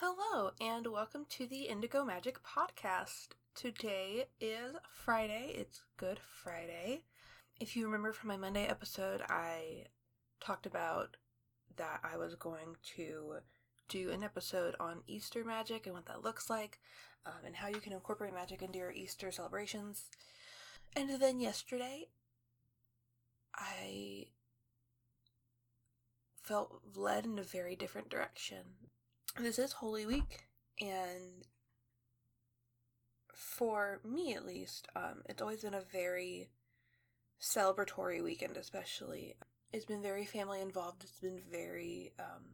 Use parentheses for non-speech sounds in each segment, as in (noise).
Hello, and welcome to the Indigo Magic Podcast. Today is Friday. It's Good Friday. If you remember from my Monday episode, I talked about that I was going to do an episode on Easter magic and what that looks like, um, and how you can incorporate magic into your Easter celebrations. And then yesterday, I felt led in a very different direction. This is Holy Week, and for me at least, um, it's always been a very celebratory weekend, especially. It's been very family involved. It's been very um,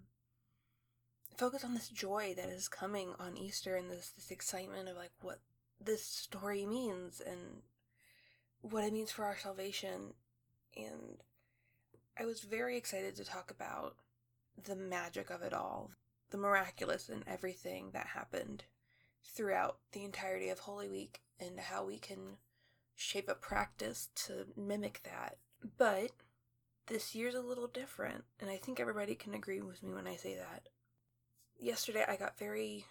focused on this joy that is coming on Easter and this this excitement of like what this story means and what it means for our salvation. And I was very excited to talk about the magic of it all, the miraculous in everything that happened throughout the entirety of Holy Week and how we can shape a practice to mimic that. But this year's a little different, and I think everybody can agree with me when I say that. Yesterday, I got very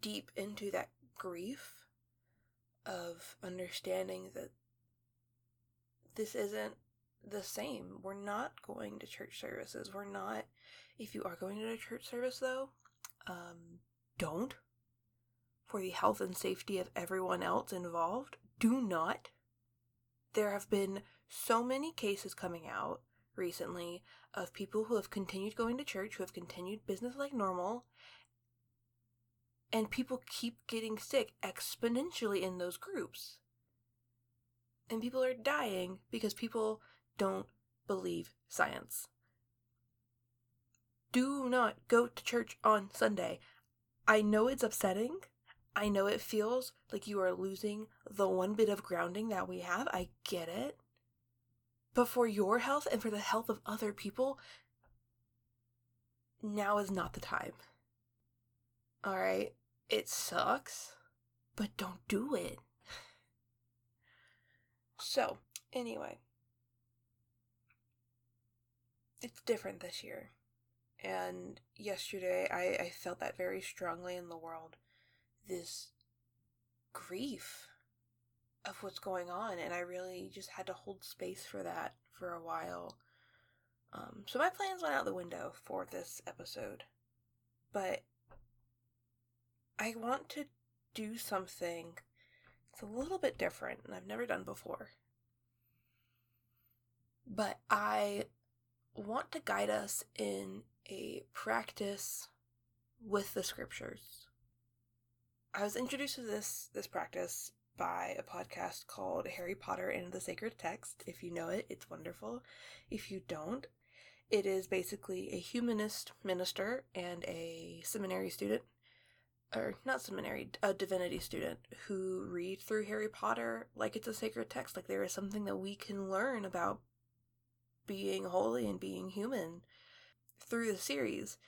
deep into that grief of understanding that this isn't the same. We're not going to church services. We're not. If you are going to a church service, though, um, don't. For the health and safety of everyone else involved, do not. There have been so many cases coming out recently of people who have continued going to church, who have continued business like normal, and people keep getting sick exponentially in those groups. And people are dying because people don't believe science. Do not go to church on Sunday. I know it's upsetting. I know it feels like you are losing the one bit of grounding that we have. I get it. But for your health and for the health of other people, now is not the time. Alright? It sucks, but don't do it. (laughs) So, anyway, it's different this year. And yesterday, I, I felt that very strongly in the world. This grief of what's going on, and I really just had to hold space for that for a while. Um, so my plans went out the window for this episode, but I want to do something it's a little bit different and I've never done before. But I want to guide us in a practice with the scriptures. I was introduced to this this practice by a podcast called Harry Potter and the Sacred Text. If you know it, it's wonderful. If you don't, it is basically a humanist minister and a seminary student, or not seminary, a divinity student who read through Harry Potter like it's a sacred text, like there is something that we can learn about being holy and being human through the series.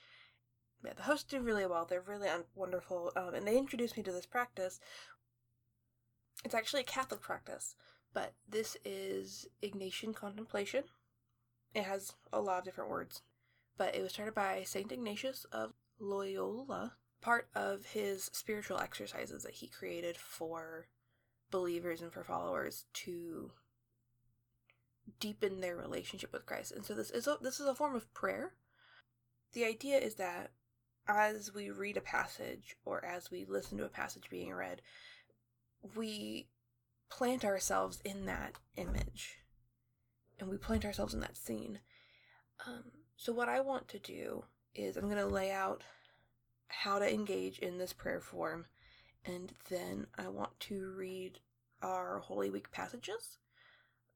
Yeah, the hosts do really well. They're really wonderful, um, and they introduced me to this practice, it's actually a Catholic practice, but this is Ignatian contemplation. It has a lot of different words, but it was started by Saint Ignatius of Loyola, part of his spiritual exercises that he created for believers and for followers to deepen their relationship with Christ. And so this is a, this is a form of prayer. The idea is that as we read a passage or as we listen to a passage being read, we plant ourselves in that image and we plant ourselves in that scene. Um, so, what I want to do is I'm going to lay out how to engage in this prayer form, and then I want to read our Holy Week passages.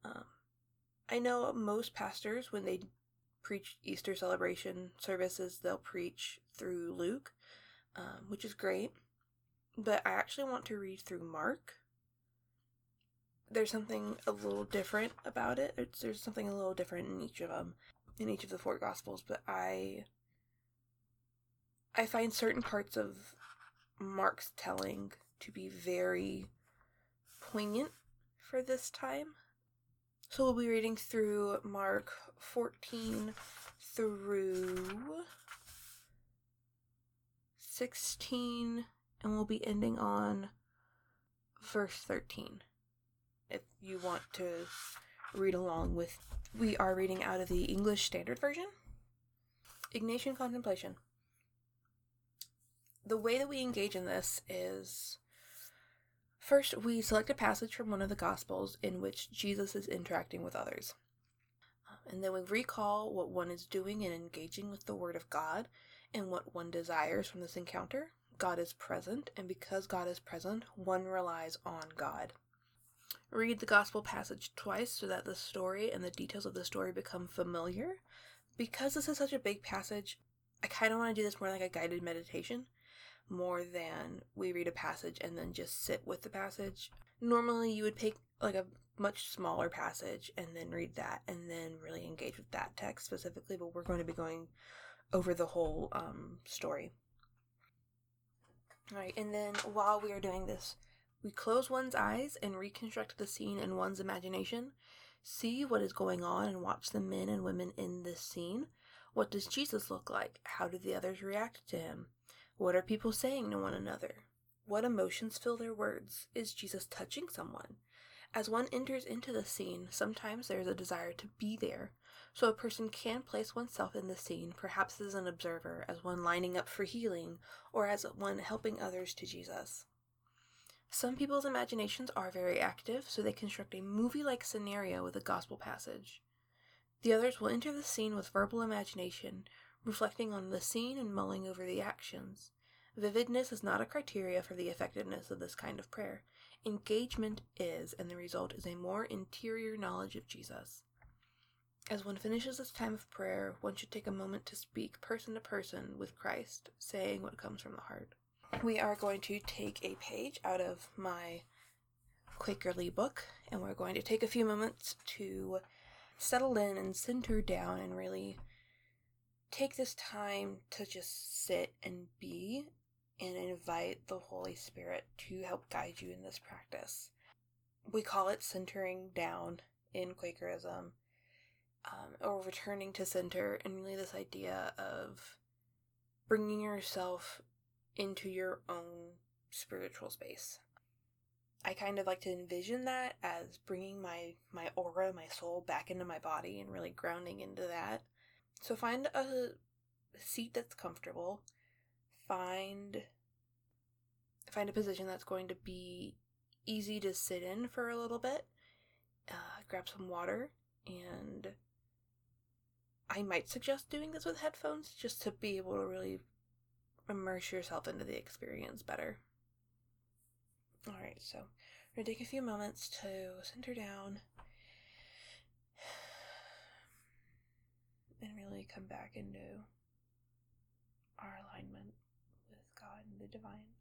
Um, I know most pastors, when they preach Easter celebration services, they'll preach through Luke, um, which is great but I actually want to read through Mark. There's something a little different about it. It's, there's something a little different in each of them, in each of the four gospels, but I I find certain parts of Mark's telling to be very poignant for this time. So we'll be reading through Mark 14 through 16, and we'll be ending on verse 13. If you want to read along with, we are reading out of the English Standard Version. Ignatian Contemplation. The way that we engage in this is first, we select a passage from one of the Gospels in which Jesus is interacting with others. Um, and then we recall what one is doing in engaging with the Word of God and what one desires from this encounter. God is present, and because God is present, one relies on God. Read the Gospel passage twice so that the story and the details of the story become familiar. Because this is such a big passage, I kind of want to do this more like a guided meditation, more than we read a passage and then just sit with the passage. Normally, you would pick like a much smaller passage and then read that and then really engage with that text specifically, but we're going to be going over the whole um, story. All right, and then while we are doing this, we close one's eyes and reconstruct the scene in one's imagination. See what is going on and watch the men and women in this scene. What does Jesus look like? How do the others react to him? What are people saying to one another? What emotions fill their words? Is Jesus touching someone? As one enters into the scene, sometimes there is a desire to be there, so a person can place oneself in the scene, perhaps as an observer, as one lining up for healing, or as one helping others to Jesus. Some people's imaginations are very active, so they construct a movie like scenario with a gospel passage. The others will enter the scene with verbal imagination, reflecting on the scene and mulling over the actions. Vividness is not a criteria for the effectiveness of this kind of prayer. Engagement is, and the result is a more interior knowledge of Jesus. As one finishes this time of prayer, one should take a moment to speak person to person with Christ, saying what comes from the heart. We are going to take a page out of my Quakerly book, and we're going to take a few moments to settle in and center down and really take this time to just sit and be and invite the Holy Spirit to help guide you in this practice. We call it centering down in Quakerism, um, or returning to center, and really this idea of bringing yourself into your own spiritual space. I kind of like to envision that as bringing my my aura, my soul back into my body and really grounding into that. So find a seat that's comfortable find find a position that's going to be easy to sit in for a little bit. Uh, grab some water, and I might suggest doing this with headphones just to be able to really immerse yourself into the experience better. Alright, so we're gonna take a few moments to center down and really come back into our alignment with God and the divine.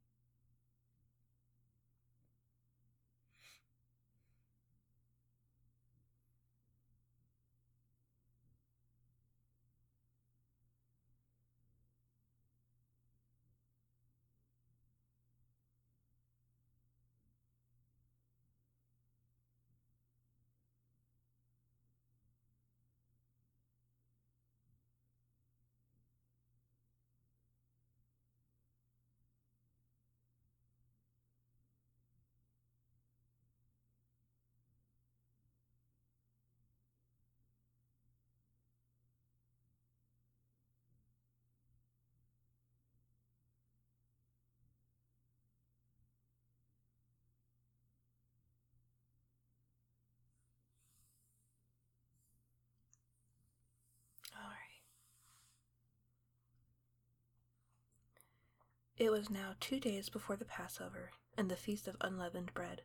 It was now two days before the Passover and the feast of unleavened bread,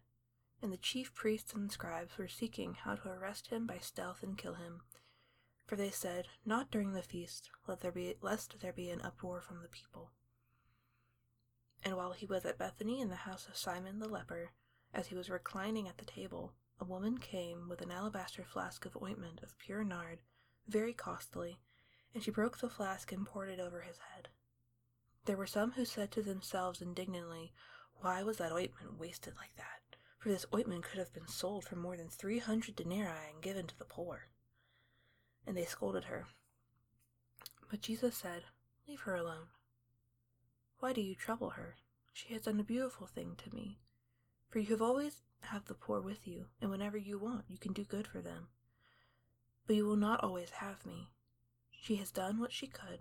and the chief priests and scribes were seeking how to arrest him by stealth and kill him. For they said, Not during the feast, let there be, lest there be an uproar from the people. And while he was at Bethany in the house of Simon the leper, as he was reclining at the table, a woman came with an alabaster flask of ointment of pure nard, very costly, and she broke the flask and poured it over his head. There were some who said to themselves indignantly, Why was that ointment wasted like that? For this ointment could have been sold for more than three hundred denarii and given to the poor. And they scolded her. But Jesus said, Leave her alone. Why do you trouble her? She has done a beautiful thing to me. For you have always have the poor with you, and whenever you want, you can do good for them. But you will not always have me. She has done what she could.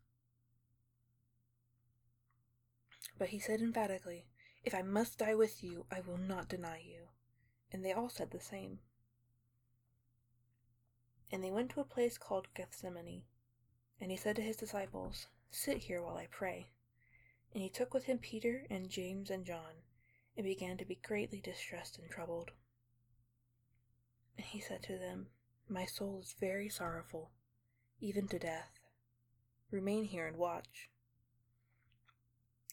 But he said emphatically, If I must die with you, I will not deny you. And they all said the same. And they went to a place called Gethsemane. And he said to his disciples, Sit here while I pray. And he took with him Peter and James and John, and began to be greatly distressed and troubled. And he said to them, My soul is very sorrowful even to death. Remain here and watch.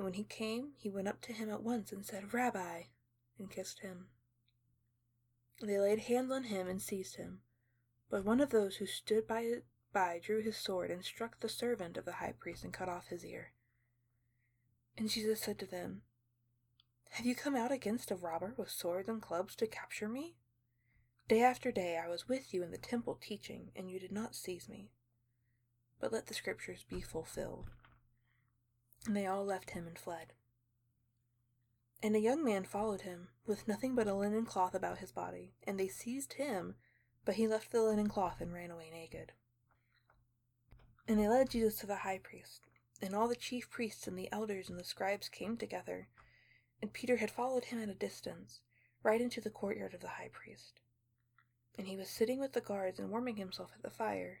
And when he came, he went up to him at once and said, Rabbi, and kissed him. They laid hands on him and seized him. But one of those who stood by, by drew his sword and struck the servant of the high priest and cut off his ear. And Jesus said to them, Have you come out against a robber with swords and clubs to capture me? Day after day I was with you in the temple teaching, and you did not seize me. But let the scriptures be fulfilled. And they all left him and fled. And a young man followed him, with nothing but a linen cloth about his body, and they seized him, but he left the linen cloth and ran away naked. And they led Jesus to the high priest, and all the chief priests and the elders and the scribes came together, and Peter had followed him at a distance, right into the courtyard of the high priest. And he was sitting with the guards and warming himself at the fire.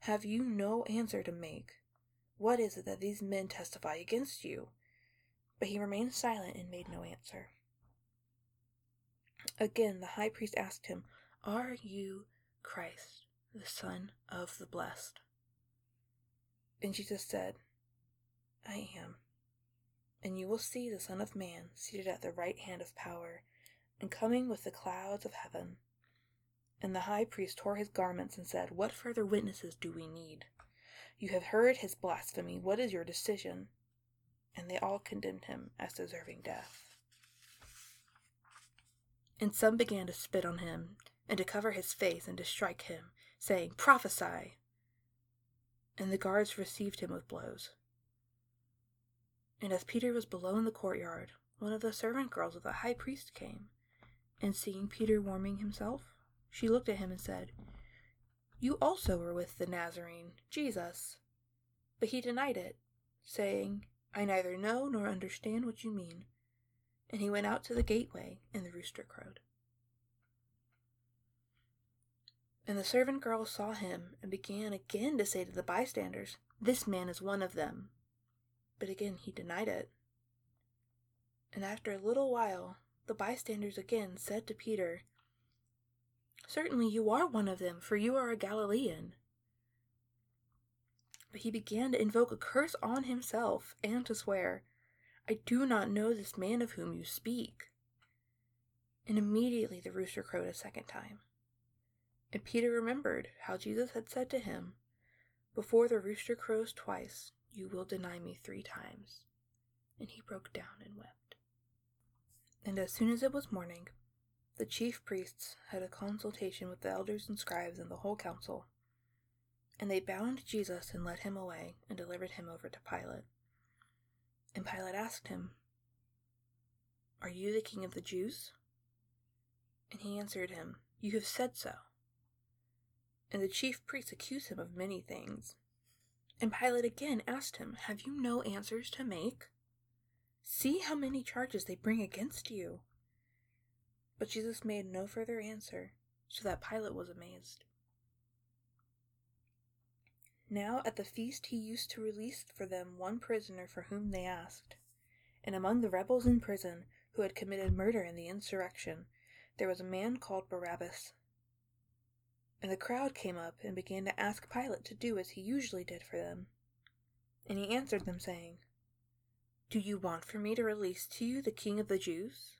have you no answer to make? What is it that these men testify against you? But he remained silent and made no answer. Again, the high priest asked him, Are you Christ, the Son of the Blessed? And Jesus said, I am. And you will see the Son of Man seated at the right hand of power, and coming with the clouds of heaven. And the high priest tore his garments and said, What further witnesses do we need? You have heard his blasphemy. What is your decision? And they all condemned him as deserving death. And some began to spit on him, and to cover his face, and to strike him, saying, Prophesy! And the guards received him with blows. And as Peter was below in the courtyard, one of the servant girls of the high priest came, and seeing Peter warming himself, she looked at him and said, You also were with the Nazarene, Jesus. But he denied it, saying, I neither know nor understand what you mean. And he went out to the gateway, and the rooster crowed. And the servant girl saw him, and began again to say to the bystanders, This man is one of them. But again he denied it. And after a little while, the bystanders again said to Peter, Certainly you are one of them, for you are a Galilean. But he began to invoke a curse on himself and to swear, I do not know this man of whom you speak. And immediately the rooster crowed a second time. And Peter remembered how Jesus had said to him, Before the rooster crows twice, you will deny me three times. And he broke down and wept. And as soon as it was morning, the chief priests had a consultation with the elders and scribes and the whole council, and they bound Jesus and led him away and delivered him over to Pilate. And Pilate asked him, Are you the king of the Jews? And he answered him, You have said so. And the chief priests accused him of many things. And Pilate again asked him, Have you no answers to make? See how many charges they bring against you. But Jesus made no further answer, so that Pilate was amazed. Now at the feast he used to release for them one prisoner for whom they asked. And among the rebels in prison, who had committed murder in the insurrection, there was a man called Barabbas. And the crowd came up and began to ask Pilate to do as he usually did for them. And he answered them, saying, Do you want for me to release to you the king of the Jews?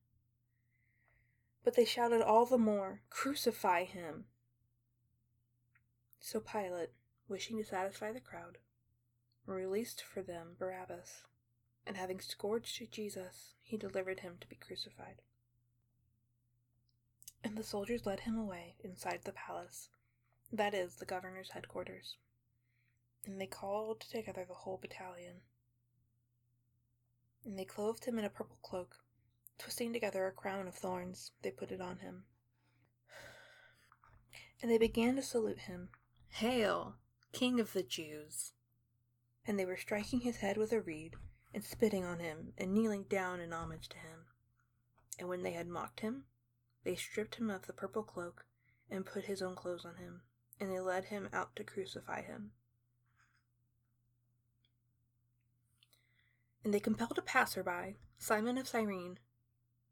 But they shouted all the more, Crucify him! So Pilate, wishing to satisfy the crowd, released for them Barabbas, and having scourged Jesus, he delivered him to be crucified. And the soldiers led him away inside the palace, that is, the governor's headquarters. And they called together the whole battalion. And they clothed him in a purple cloak, twisting together a crown of thorns, they put it on him. And they began to salute him Hail, King of the Jews! And they were striking his head with a reed, and spitting on him, and kneeling down in homage to him. And when they had mocked him, they stripped him of the purple cloak, and put his own clothes on him, and they led him out to crucify him. And they compelled a passer-by, Simon of Cyrene,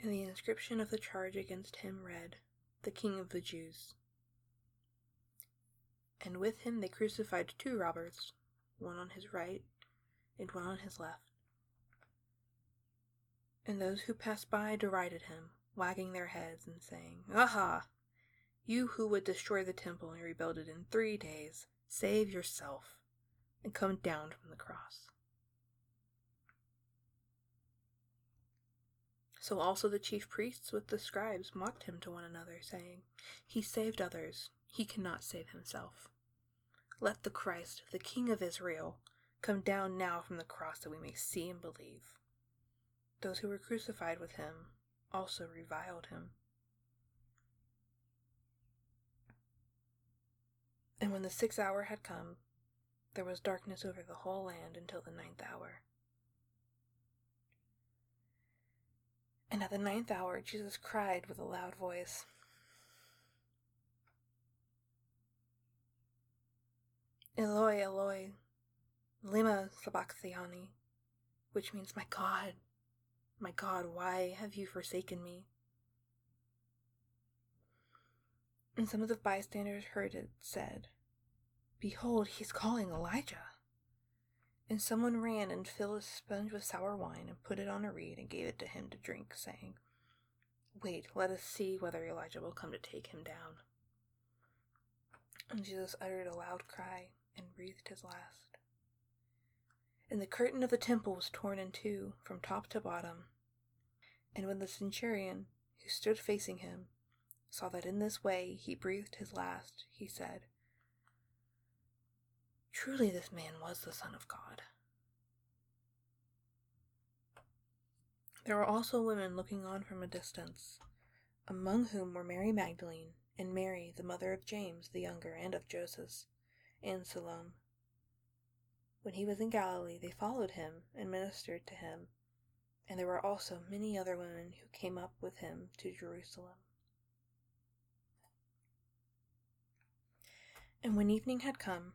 And the inscription of the charge against him read, The King of the Jews and with him they crucified two robbers, one on his right and one on his left. And those who passed by derided him, wagging their heads and saying, Aha! You who would destroy the temple and rebuild it in three days, save yourself and come down from the cross. So also the chief priests with the scribes mocked him to one another, saying, He saved others, he cannot save himself. Let the Christ, the King of Israel, come down now from the cross that we may see and believe. Those who were crucified with him also reviled him. And when the sixth hour had come, there was darkness over the whole land until the ninth hour. And at the ninth hour, Jesus cried with a loud voice, Eloi, Eloi, lema sabachthani, which means, My God, my God, why have you forsaken me? And some of the bystanders heard it said, Behold, he's calling Elijah. And someone ran and filled a sponge with sour wine and put it on a reed and gave it to him to drink, saying, Wait, let us see whether Elijah will come to take him down. And Jesus uttered a loud cry and breathed his last. And the curtain of the temple was torn in two from top to bottom. And when the centurion, who stood facing him, saw that in this way he breathed his last, he said, Truly this man was the Son of God. There were also women looking on from a distance, among whom were Mary Magdalene, and Mary, the mother of James the younger and of Joseph, and Salome. When he was in Galilee, they followed him and ministered to him, and there were also many other women who came up with him to Jerusalem. And when evening had come,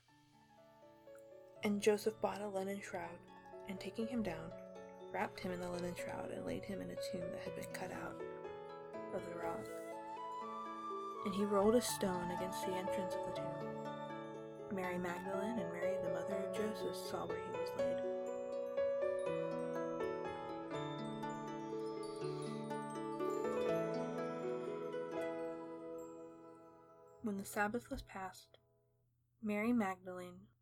And Joseph bought a linen shroud, and taking him down, wrapped him in the linen shroud and laid him in a tomb that had been cut out of the rock. And he rolled a stone against the entrance of the tomb. Mary Magdalene and Mary, the mother of Joseph, saw where he was laid. When the Sabbath was past, Mary Magdalene,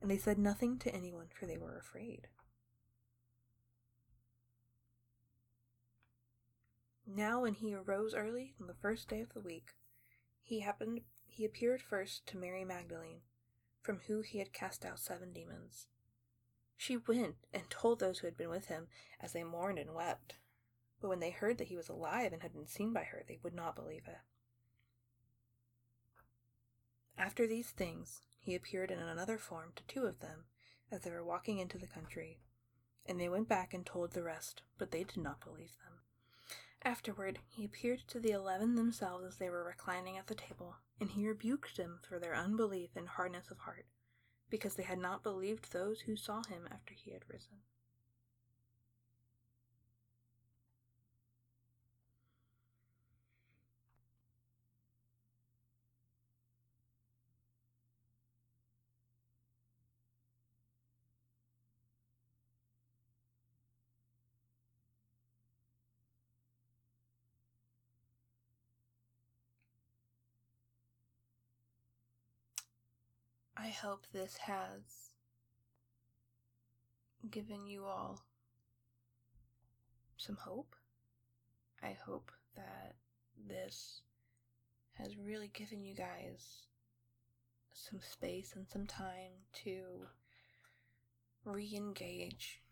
and they said nothing to anyone, for they were afraid. Now when he arose early on the first day of the week, he happened he appeared first to Mary Magdalene, from whom he had cast out seven demons. She went and told those who had been with him, as they mourned and wept. But when they heard that he was alive and had been seen by her, they would not believe it. After these things, he appeared in another form to two of them, as they were walking into the country. And they went back and told the rest, but they did not believe them. Afterward, he appeared to the eleven themselves as they were reclining at the table, and he rebuked them for their unbelief and hardness of heart, because they had not believed those who saw him after he had risen. I hope this has given you all some hope. I hope that this has really given you guys some space and some time to re engage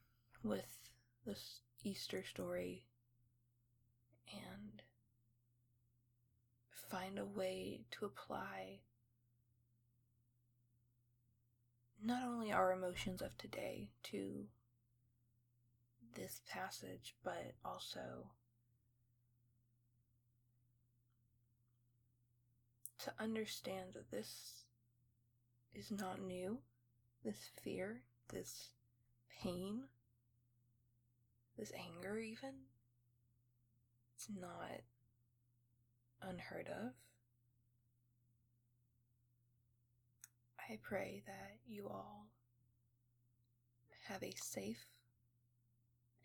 with this Easter story and find a way to apply not only our emotions of today to this passage, but also to understand that this is not new. This fear, this pain, this anger, even, it's not unheard of. I pray that you all have a safe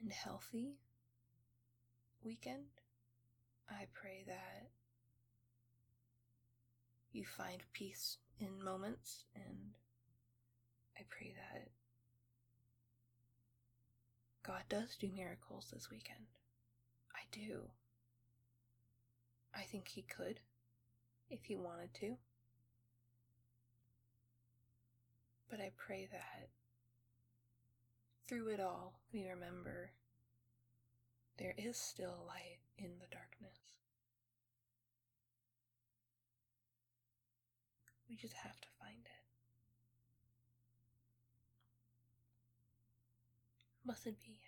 and healthy weekend. I pray that you find peace in moments, and I pray that God does do miracles this weekend. I do. I think He could if He wanted to. But I pray that through it all, we remember there is still light in the darkness. We just have to find it. Blessed be